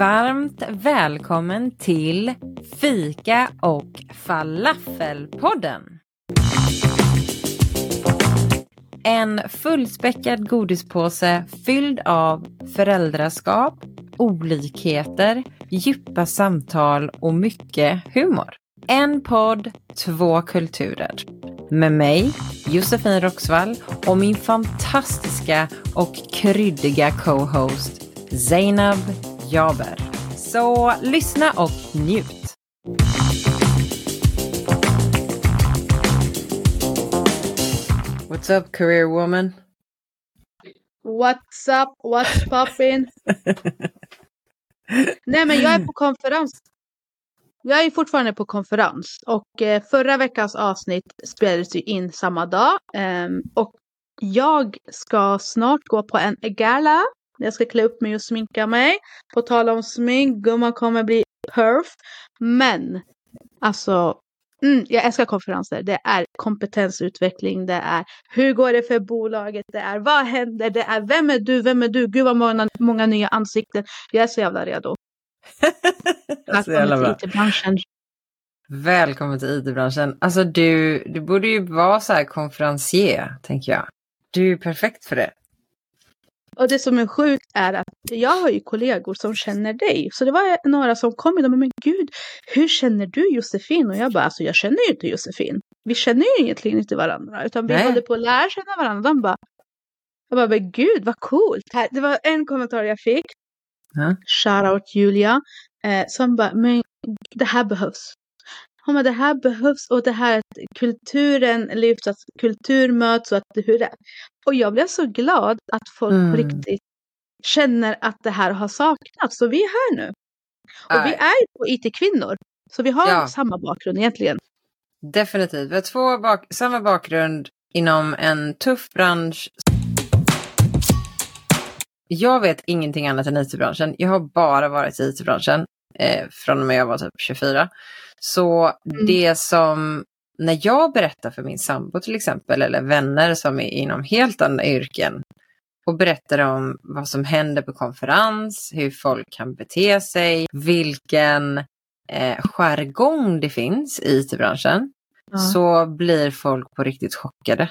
Varmt välkommen till Fika och Falafelpodden. En fullspäckad godispåse fylld av föräldraskap, olikheter, djupa samtal och mycket humor. En podd, två kulturer. Med mig, Josefin Roxvall och min fantastiska och kryddiga co-host Zainab Jaber. Så lyssna och njut. What's up career woman? What's up, what's poppin? Nej men jag är på konferens. Jag är fortfarande på konferens och eh, förra veckans avsnitt spelades ju in samma dag. Eh, och jag ska snart gå på en gala. Jag ska klä upp mig och sminka mig. På tal om smink, gumman kommer bli perf. Men alltså, mm, jag älskar konferenser. Det är kompetensutveckling, det är hur går det för bolaget, det är vad händer, det är vem är du, vem är du, gud vad många, många nya ansikten. Jag är så jävla redo. så jävla bra. till IT-branschen. Välkommen till IT-branschen. Alltså du, du borde ju vara så här konferencier, tänker jag. Du är perfekt för det. Och det som är sjukt är att jag har ju kollegor som känner dig. Så det var några som kom och de men gud, hur känner du Josefin? Och jag bara, alltså jag känner ju inte Josefin. Vi känner ju egentligen inte varandra, utan vi Nej. håller på att lära känna varandra. De bara, jag bara, men gud vad coolt. Det var en kommentar jag fick, Ja. shoutout Julia, eh, som bara, men det här behövs. Bara, det här behövs och det här att kulturen lyfts, att kultur möts och att det, hur det är. Och jag blev så glad att folk Mm. riktigt känner att det här har saknats. Så vi är här nu. Och vi är på IT-kvinnor. Så vi har Ja. samma bakgrund egentligen. Definitivt. Vi har två bak samma bakgrund inom en tuff bransch. Jag vet ingenting annat än IT-branschen. Jag har bara varit i IT-branschen eh, från och med jag var typ 24. Så Mm. det som, när jag berättar för min sambo till exempel, eller vänner som är inom helt andra yrken och berättar om vad som händer på konferens, hur folk kan bete sig, vilken eh, jargong det finns i IT-branschen så blir folk på riktigt chockade.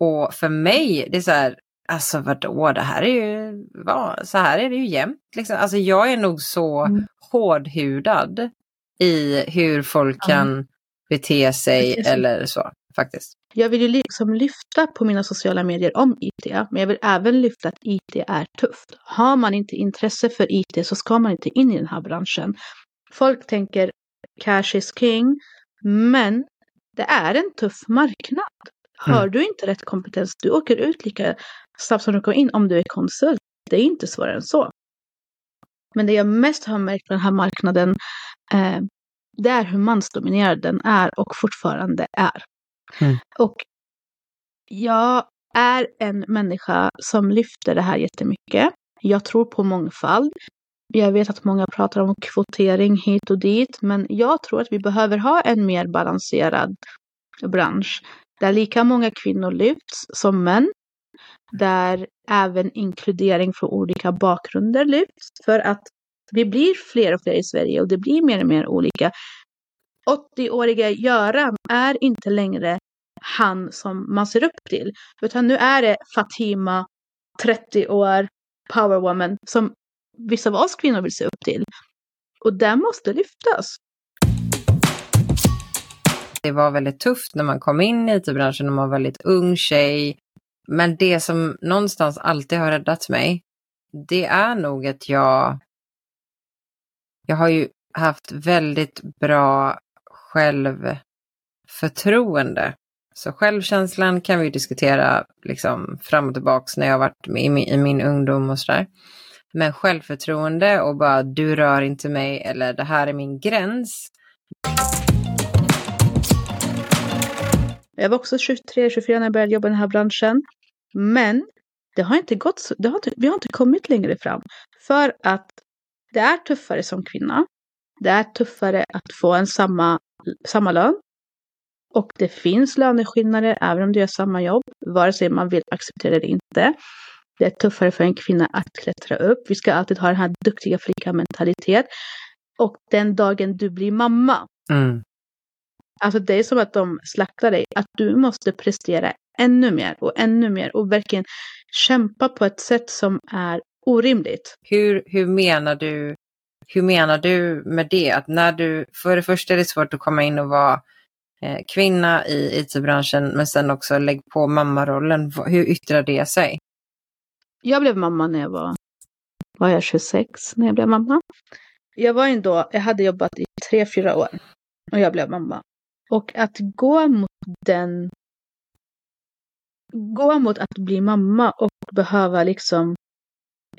Och för mig, det är så här, alltså vadå, det här är ju, vad, så här är det ju jämt. Liksom. Alltså jag är nog så Mm. hårdhudad i hur folk Ja. kan bete sig Precis. eller så, faktiskt. Jag vill ju liksom lyfta på mina sociala medier om IT, men jag vill även lyfta att IT är tufft. Har man inte intresse för IT så ska man inte in i den här branschen. Folk tänker cash is king, men det är en tuff marknad. Har du inte rätt kompetens, du åker ut lika snabbt som du kommer in om du är konsult. Det är inte svårare än så. Men det jag mest har märkt på den här marknaden, eh, det är hur mansdominerad den är och fortfarande är. Mm. Och jag är en människa som lyfter det här jättemycket. Jag tror på mångfald. Jag vet att många pratar om kvotering hit och dit, men jag tror att vi behöver ha en mer balanserad bransch där lika många kvinnor lyfts som män. Där även inkludering från olika bakgrunder lyfts. För att vi blir fler och fler i Sverige och det blir mer och mer olika. 80-åriga Göran är inte längre han som man ser upp till. Utan nu är det Fatima, 30 år, powerwoman, som vissa av oss kvinnor vill se upp till. Och den måste lyftas. Det var väldigt tufft när man kom in i IT-branschen och man var väldigt ung tjej. Men det som någonstans alltid har räddat mig, det är nog att jag, jag har ju haft väldigt bra självförtroende. Så självkänslan kan vi diskutera liksom fram och tillbaks när jag har varit med i min, i min ungdom och sådär. Men självförtroende och bara du rör inte mig eller det här är min gräns. Jag var också 23-24 när jag började jobba i den här branschen. Men det har inte gått så, har inte, vi har inte kommit längre fram. För att det är tuffare som kvinna. Det är tuffare att få en samma, samma lön. Och det finns löneskillnader även om du gör samma jobb, vare sig man vill acceptera det eller inte. Det är tuffare för en kvinna att klättra upp. Vi ska alltid ha den här duktiga flicka-mentalitet. Och den dagen du blir mamma, Mm. alltså det är som att de slaktar dig. Att du måste prestera ännu mer och ännu mer och verkligen kämpa på ett sätt som är orimligt. Hur, hur, menar du, hur menar du med det? Att när du, för det första är det svårt att komma in och vara eh, kvinna i IT-branschen, men sen också lägg på mammarollen. Hur yttrar det sig? Jag blev mamma när jag var, var jag 26 när jag blev mamma. Jag var ändå, jag hade jobbat i tre, fyra år och jag blev mamma. Och att gå mot den, gå mot att bli mamma och behöva liksom,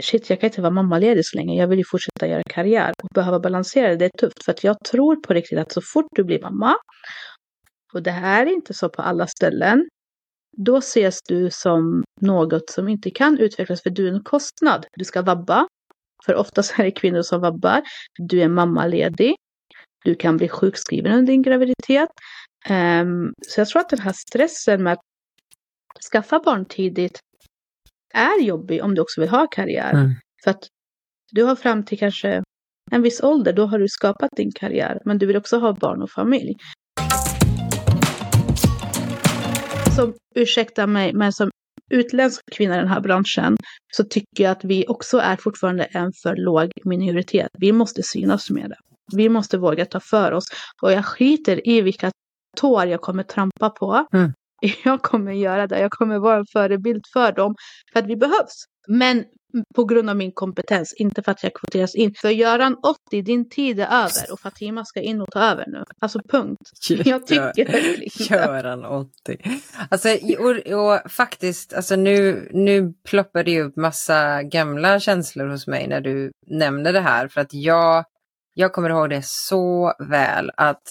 shit jag kan inte vara mammaledig så länge, jag vill ju fortsätta göra karriär och behöva balansera det, det är tufft för att jag tror på riktigt att så fort du blir mamma, och det här är inte så på alla ställen, då ses du som något som inte kan utvecklas för du är en kostnad. Du ska vabba, för oftast är det kvinnor som vabbar. Du är mammaledig. Du kan bli sjukskriven under din graviditet. Um, så jag tror att den här stressen med att skaffa barn tidigt är jobbig om du också vill ha karriär. Mm. För att du har fram till kanske en viss ålder, då har du skapat din karriär. Men du vill också ha barn och familj. Som, ursäkta mig, men som utländsk kvinna i den här branschen så tycker jag att vi också är fortfarande en för låg minoritet. Vi måste synas med det. Vi måste våga ta för oss. Och jag skiter i vilka tår jag kommer trampa på. Mm. Jag kommer göra det. Jag kommer vara en förebild för dem. För att vi behövs. Men på grund av min kompetens, inte för att jag kvoteras in. För Göran 80, din tid är över och Fatima ska in och ta över nu. Alltså punkt. Jag tycker verkligen. Göran 80. Alltså, och, och faktiskt, alltså nu, nu ploppar det ju upp massa gamla känslor hos mig när du nämner det här. För att jag, jag kommer ihåg det så väl att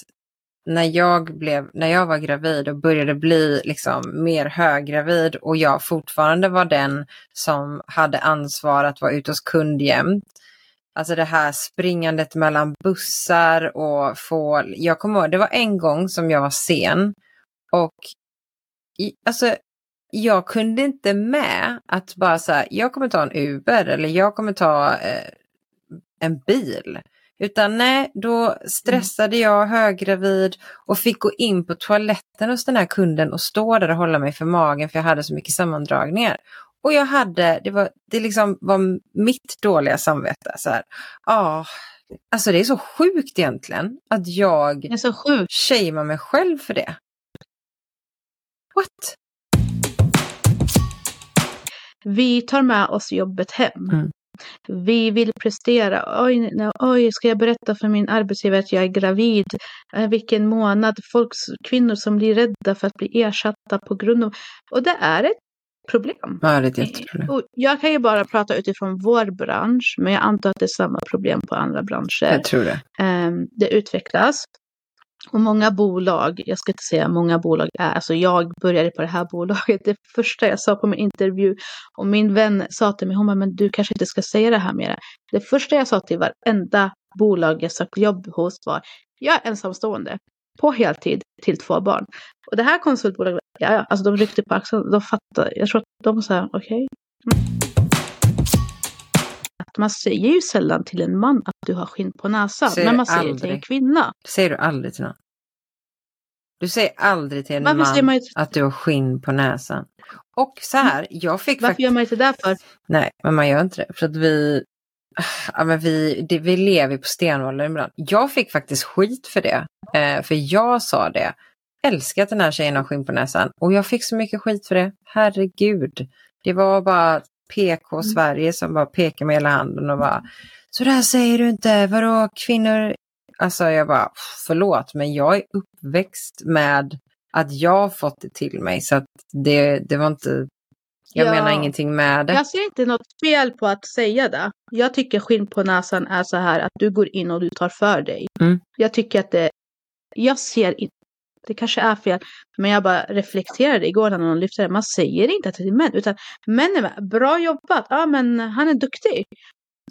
när jag, blev, när jag var gravid och började bli liksom mer höggravid och jag fortfarande var den som hade ansvar att vara ute hos kund jämt. Alltså det här springandet mellan bussar och få... Jag kommer ihåg, det var en gång som jag var sen och i, alltså jag kunde inte med att bara säga jag kommer ta en Uber eller jag kommer ta eh, en bil. Utan nej, då stressade jag höggravid och fick gå in på toaletten hos den här kunden och stå där och hålla mig för magen för jag hade så mycket sammandragningar. Och jag hade, det var, det liksom var mitt dåliga samvete. Så här, ah, alltså det är så sjukt egentligen att jag Det är så sjukt. shamear mig själv för det. What? Vi tar med oss jobbet hem. Mm. Vi vill prestera. Oj, oj, ska jag berätta för min arbetsgivare att jag är gravid? Eh, vilken månad? Folk, kvinnor som blir rädda för att bli ersatta på grund av... Och det är ett problem. Ja, det är ett jätteproblem. Och jag kan ju bara prata utifrån vår bransch, men jag antar att det är samma problem på andra branscher. Jag tror det. Ehm, det utvecklas. Och många bolag, jag ska inte säga många bolag är, alltså jag började på det här bolaget, det första jag sa på min intervju, och min vän sa till mig, hon bara, men du kanske inte ska säga det här mer. Det första jag sa till varenda bolag jag sökte jobb hos var, jag är ensamstående, på heltid, till två barn. Och det här konsultbolaget, ja, ja, alltså de ryckte på axeln, de fattade, jag tror att de sa, okej. Att man säger ju sällan till en man att du har skinn på näsan, Säger men man säger det till en aldrig. kvinna. Säger du aldrig till någon. Du säger aldrig till en Varför man man inte, att du har skinn på näsan. Och så här, jag fick varför faktiskt... gör man inte det för? Nej, men man gör inte det. För att vi... Ja, men vi, det, vi lever på stenåldern ibland. Jag fick faktiskt skit för det. Eh, för jag sa det. Älskar att den här tjejen har skinn på näsan. Och jag fick så mycket skit för det. Herregud. Det var bara PK Mm. Sverige som bara pekade med hela handen och bara Så där säger du inte. Vadå kvinnor? Alltså jag bara förlåt men jag är uppväxt med att jag fått det till mig. Så att det, det var inte jag Ja. menar ingenting med det. Jag ser inte något fel på att säga det. Jag tycker skinn på näsan är så här att du går in och du tar för dig. Mm. Jag tycker att det, jag ser inte, det kanske är fel, men jag bara reflekterade igår när någon lyfte det. Man säger inte att det är män, utan män är med. Bra jobbat, ja men han är duktig.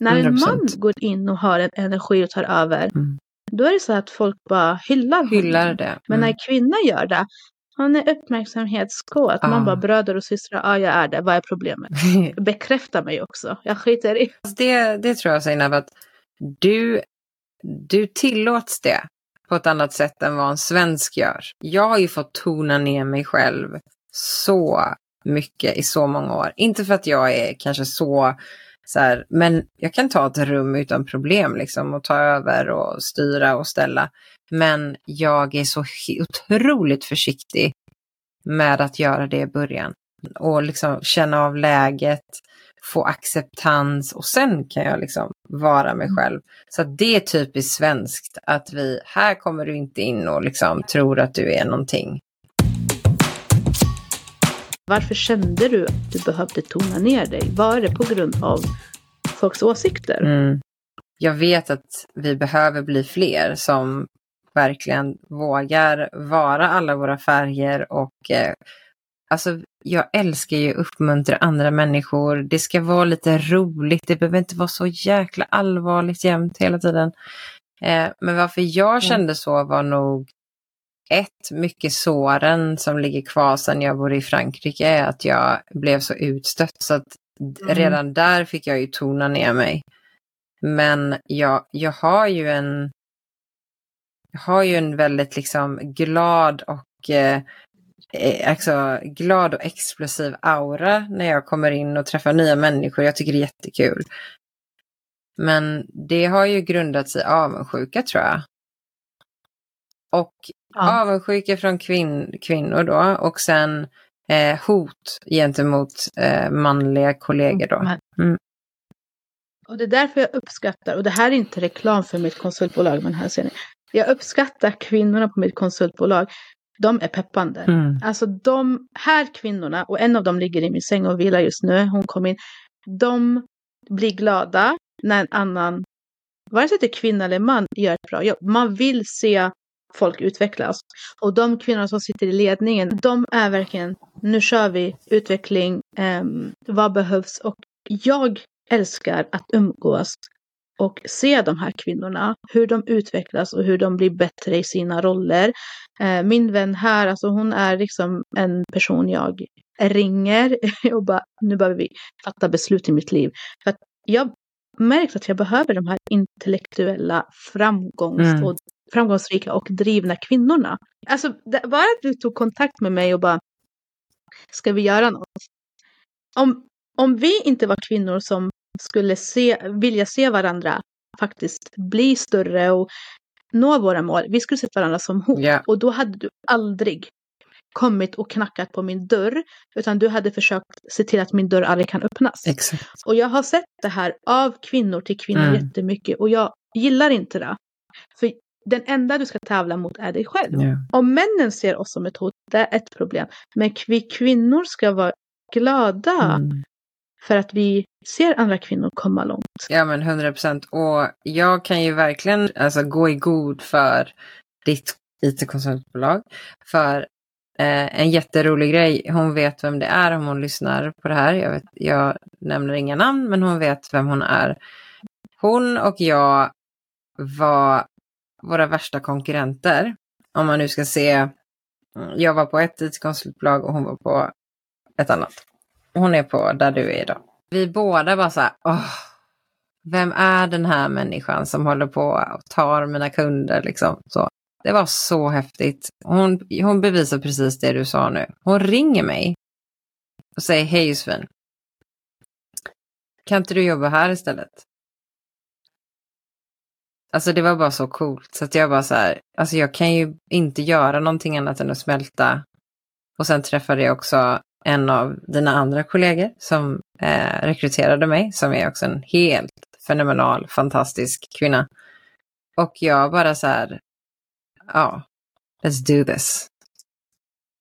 När en 100%. man går in och har en energi och tar över, Mm. då är det så att folk bara hyllar honom. Hyllar det. Men när Mm. en kvinna gör det, hon är uppmärksamhetskåt. Man Ja. bara bröder och systrar, ja jag är det, vad är problemet? Bekräfta mig också, jag skiter i. Det, det tror jag Zainab att du, du tillåts det på ett annat sätt än vad en svensk gör. Jag har ju fått tona ner mig själv så mycket i så många år. Inte för att jag är kanske så, så här, men jag kan ta ett rum utan problem liksom och ta över och styra och ställa. Men jag är så otroligt försiktig med att göra det i början och liksom känna av läget, få acceptans och sen kan jag liksom vara mig själv. Så det är typiskt svenskt att vi, här kommer du inte in och liksom tror att du är någonting. Varför kände du att du behövde tona ner dig? Var det på grund av folks åsikter? Mm. Jag vet att vi behöver bli fler som verkligen vågar vara alla våra färger och eh, alltså jag älskar ju att uppmuntra andra människor. Det ska vara lite roligt, det behöver inte vara så jäkla allvarligt jämt hela tiden. Eh, men varför jag kände så var nog ett, mycket såren som ligger kvar sedan jag bodde i Frankrike är att jag blev så utstött. Så att Mm. redan där fick jag ju tona ner mig. Men jag, jag har ju en jag har ju en väldigt liksom glad och eh, eh, alltså glad och explosiv aura när jag kommer in och träffar nya människor. Jag tycker det är jättekul. Men det har ju grundats i avundsjuka tror jag. Och Ja. avundsjuka från kvin kvinnor då och sen eh, hot gentemot eh, manliga kollegor då. Men- Mm. Och det är därför jag uppskattar, och det här är inte reklam för mitt konsultbolag, men här ser ni. Jag uppskattar kvinnorna på mitt konsultbolag. De är peppande. Mm. Alltså de här kvinnorna, och en av dem ligger i min säng och vilar just nu, hon kom in. De blir glada när en annan, vare sig det är kvinna eller man, gör ett bra jobb. Man vill se folk utvecklas. Och de kvinnorna som sitter i ledningen, de är verkligen, nu kör vi, utveckling, ehm, vad behövs? Och jag älskar att umgås och se de här kvinnorna, hur de utvecklas och hur de blir bättre i sina roller. Eh, min vän här, alltså hon är liksom en person jag ringer och bara, nu behöver vi fatta beslut i mitt liv. För jag märkt att jag behöver de här intellektuella framgångs Mm. och framgångsrika och drivna kvinnorna. Alltså bara att du tog kontakt med mig och bara, ska vi göra något? Om, om vi inte var kvinnor som skulle se, vilja se varandra faktiskt bli större och nå våra mål, vi skulle se varandra som hot. Ja. Och då hade du aldrig kommit och knackat på min dörr, utan du hade försökt se till att min dörr aldrig kan öppnas. Exakt. Och jag har sett det här av kvinnor till kvinnor Mm. jättemycket och jag gillar inte det. För den enda du ska tävla mot är dig själv. Ja. Om männen ser oss som ett hot, det är ett problem. Men vi kvinnor ska vara glada Mm för att vi ser andra kvinnor komma långt. Ja men 100 procent. Och jag kan ju verkligen alltså, gå i god för ditt IT-konsultbolag. För eh, en jätterolig grej, hon vet vem det är om hon lyssnar på det här. Jag, vet, jag nämner inga namn men hon vet vem hon är. Hon och jag var våra värsta konkurrenter. Om man nu ska se, jag var på ett IT-konsultbolag och hon var på ett annat. Hon är på där du är idag. Vi båda var så här, åh, vem är den här människan som håller på och tar mina kunder liksom? Så. Det var så häftigt. Hon, hon bevisar precis det du sa nu. Hon ringer mig och säger, hej Josefin. Kan inte du jobba här istället? Alltså det var bara så coolt. Så att jag bara så här, alltså jag kan ju inte göra någonting annat än att smälta. Och sen träffade jag också en av dina andra kollegor som eh, rekryterade mig, som är också en helt fenomenal, fantastisk kvinna. Och jag bara så här, ja, let's do this.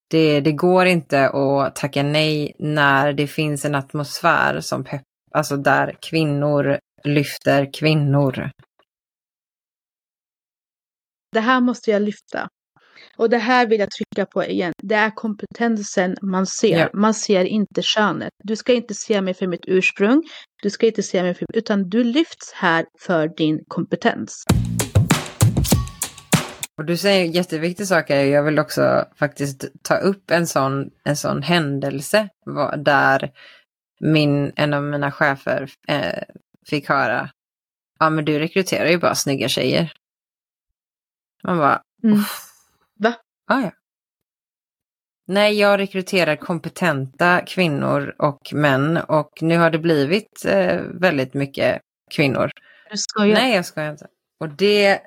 Det, det går inte att tacka nej när det finns en atmosfär som pepp, alltså där kvinnor lyfter kvinnor. Det här måste jag lyfta. Och det här vill jag trycka på igen. Det är kompetensen man ser. Ja. Man ser inte könet. Du ska inte se mig för mitt ursprung. Du ska inte se mig för... Utan du lyfts här för din kompetens. Och du säger en jätteviktig sak, är, jag vill också faktiskt ta upp en sån, en sån händelse där min, en av mina chefer eh, fick höra, ja men du rekryterar ju bara snygga tjejer. Man bara, mm. Ah, ja. Nej, jag rekryterar kompetenta kvinnor och män och nu har det blivit eh, väldigt mycket kvinnor. Du skojar? Nej, jag skojar inte. Och det,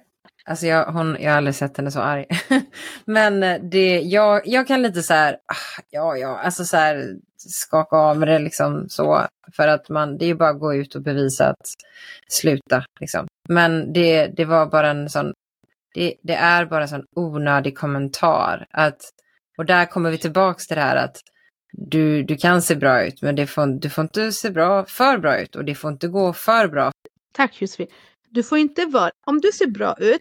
alltså jag, hon, jag har aldrig sett henne så arg. Men eh, det, jag, jag kan lite så här, ah, ja, ja, alltså så här skaka av det liksom så. För att man, det är ju bara att gå ut och bevisa att sluta liksom. Men det, det var bara en sån, det, det är bara en sån onödig kommentar. Att, och där kommer vi tillbaks till det här att du, du kan se bra ut, men det får, du får inte se bra, för bra ut och det får inte gå för bra. Tack Josefin. Du får inte vara, om du ser bra ut,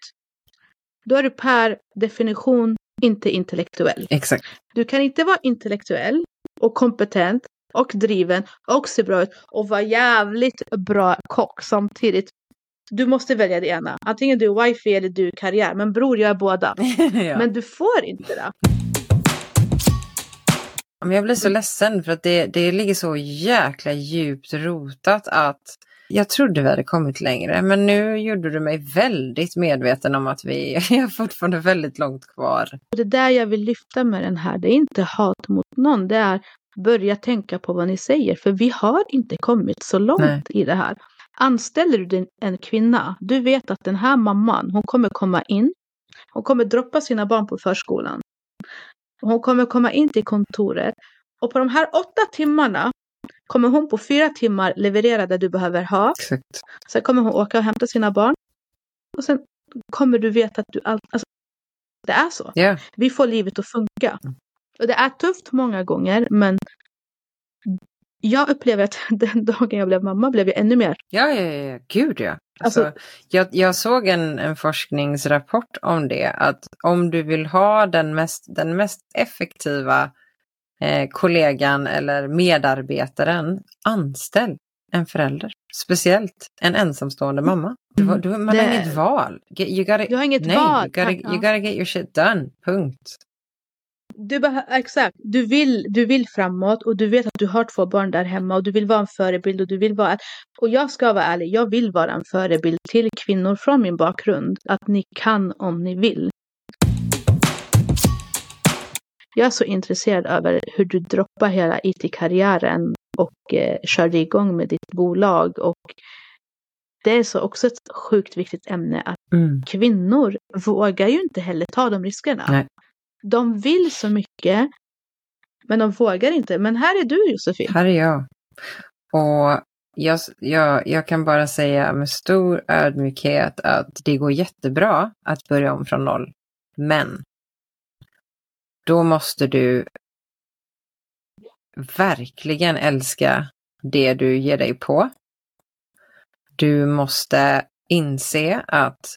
då är du per definition inte intellektuell. Exakt. Du kan inte vara intellektuell och kompetent och driven och se bra ut och vara jävligt bra kock samtidigt. Du måste välja det ena. Antingen du är wifi eller du är karriär. Men bror, jag är båda. ja. Men du får inte det. Jag blir så ledsen för att det, det ligger så jäkla djupt rotat att jag trodde vi hade kommit längre, men nu gjorde du mig väldigt medveten om att vi är fortfarande väldigt långt kvar. Det där jag vill lyfta med den här, det är inte hat mot någon, det är börja tänka på vad ni säger, för vi har inte kommit så långt Nej. i det här. Anställer du en kvinna, du vet att den här mamman, hon kommer komma in, hon kommer droppa sina barn på förskolan. Hon kommer komma in till kontoret och på de här åtta timmarna kommer hon på fyra timmar leverera det du behöver ha. Exakt. Sen kommer hon åka och hämta sina barn. Och sen kommer du veta att du alltid... Alltså, det är så. Yeah. Vi får livet att funka. Mm. Och det är tufft många gånger, men jag upplever att den dagen jag blev mamma blev jag ännu mer. Ja, ja, ja, gud ja. Alltså, alltså, jag, jag såg en, en forskningsrapport om det, att om du vill ha den mest, den mest effektiva eh, kollegan eller medarbetaren, anställ en förälder. Speciellt en ensamstående mamma. Du, du, man det... har inget val. You gotta, du har inget nej, val. You gotta, you gotta get your shit done. Punkt. Du exakt, du vill, du vill framåt och du vet att du har två barn där hemma och du vill vara en förebild och du vill vara... Och jag ska vara ärlig, jag vill vara en förebild till kvinnor från min bakgrund. Att ni kan om ni vill. Jag är så intresserad över hur du droppar hela IT-karriären och eh, körde igång med ditt bolag. Och det är så också ett sjukt viktigt ämne att mm. kvinnor vågar ju inte heller ta de riskerna. Nej. De vill så mycket, men de vågar inte. Men här är du Josefin. Här är jag. Och jag, jag, jag kan bara säga med stor ödmjukhet att det går jättebra att börja om från noll. Men då måste du verkligen älska det du ger dig på. Du måste inse att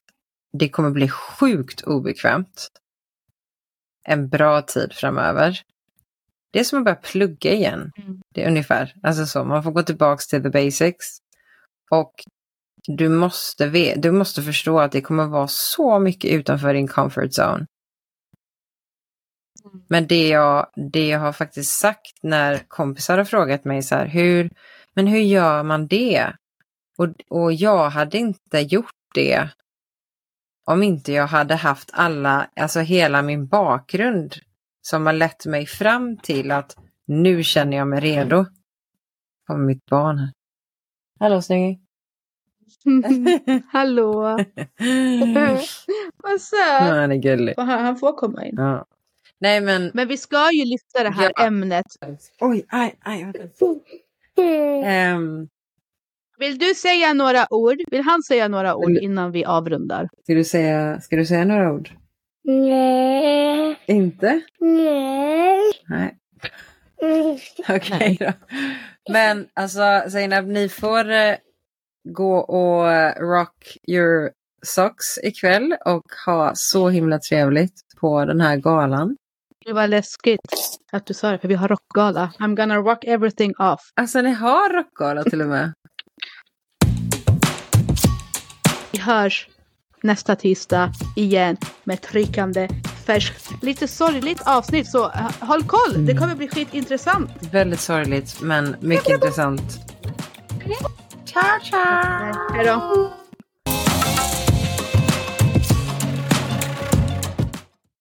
det kommer bli sjukt obekvämt en bra tid framöver. Det är som att börja plugga igen. Mm. Det är ungefär, alltså så, man får gå tillbaks till the basics. Och du måste, du måste förstå att det kommer vara så mycket utanför din comfort zone. Mm. Men det jag, det jag har faktiskt sagt när kompisar har frågat mig så här, hur, men hur gör man det? Och, och jag hade inte gjort det om inte jag hade haft alla, alltså hela min bakgrund som har lett mig fram till att nu känner jag mig redo. Kommer mitt barn här. Hallå snygging. Hallå. Vad söt. Han är gullig. Han får komma in. Ja. Nej, men... men vi ska ju lyfta det här ja. ämnet. Oj, aj, aj. Um, vill du säga några ord? Vill han säga några ord innan vi avrundar? Ska du säga, ska du säga några ord? Nej. Inte? Nej. Nej. Okej okay, då. Men alltså Zainab, ni får eh, gå och rock your socks ikväll och ha så himla trevligt på den här galan. Det var läskigt att du sa det, för vi har rockgala. I'm gonna rock everything off. Alltså ni har rockgala till och med? Vi hörs nästa tisdag igen med tryckande färskt, lite sorgligt avsnitt. Så uh, håll koll, det kommer bli skitintressant. Väldigt sorgligt men mycket intressant. Ciao, ciao! Hej då!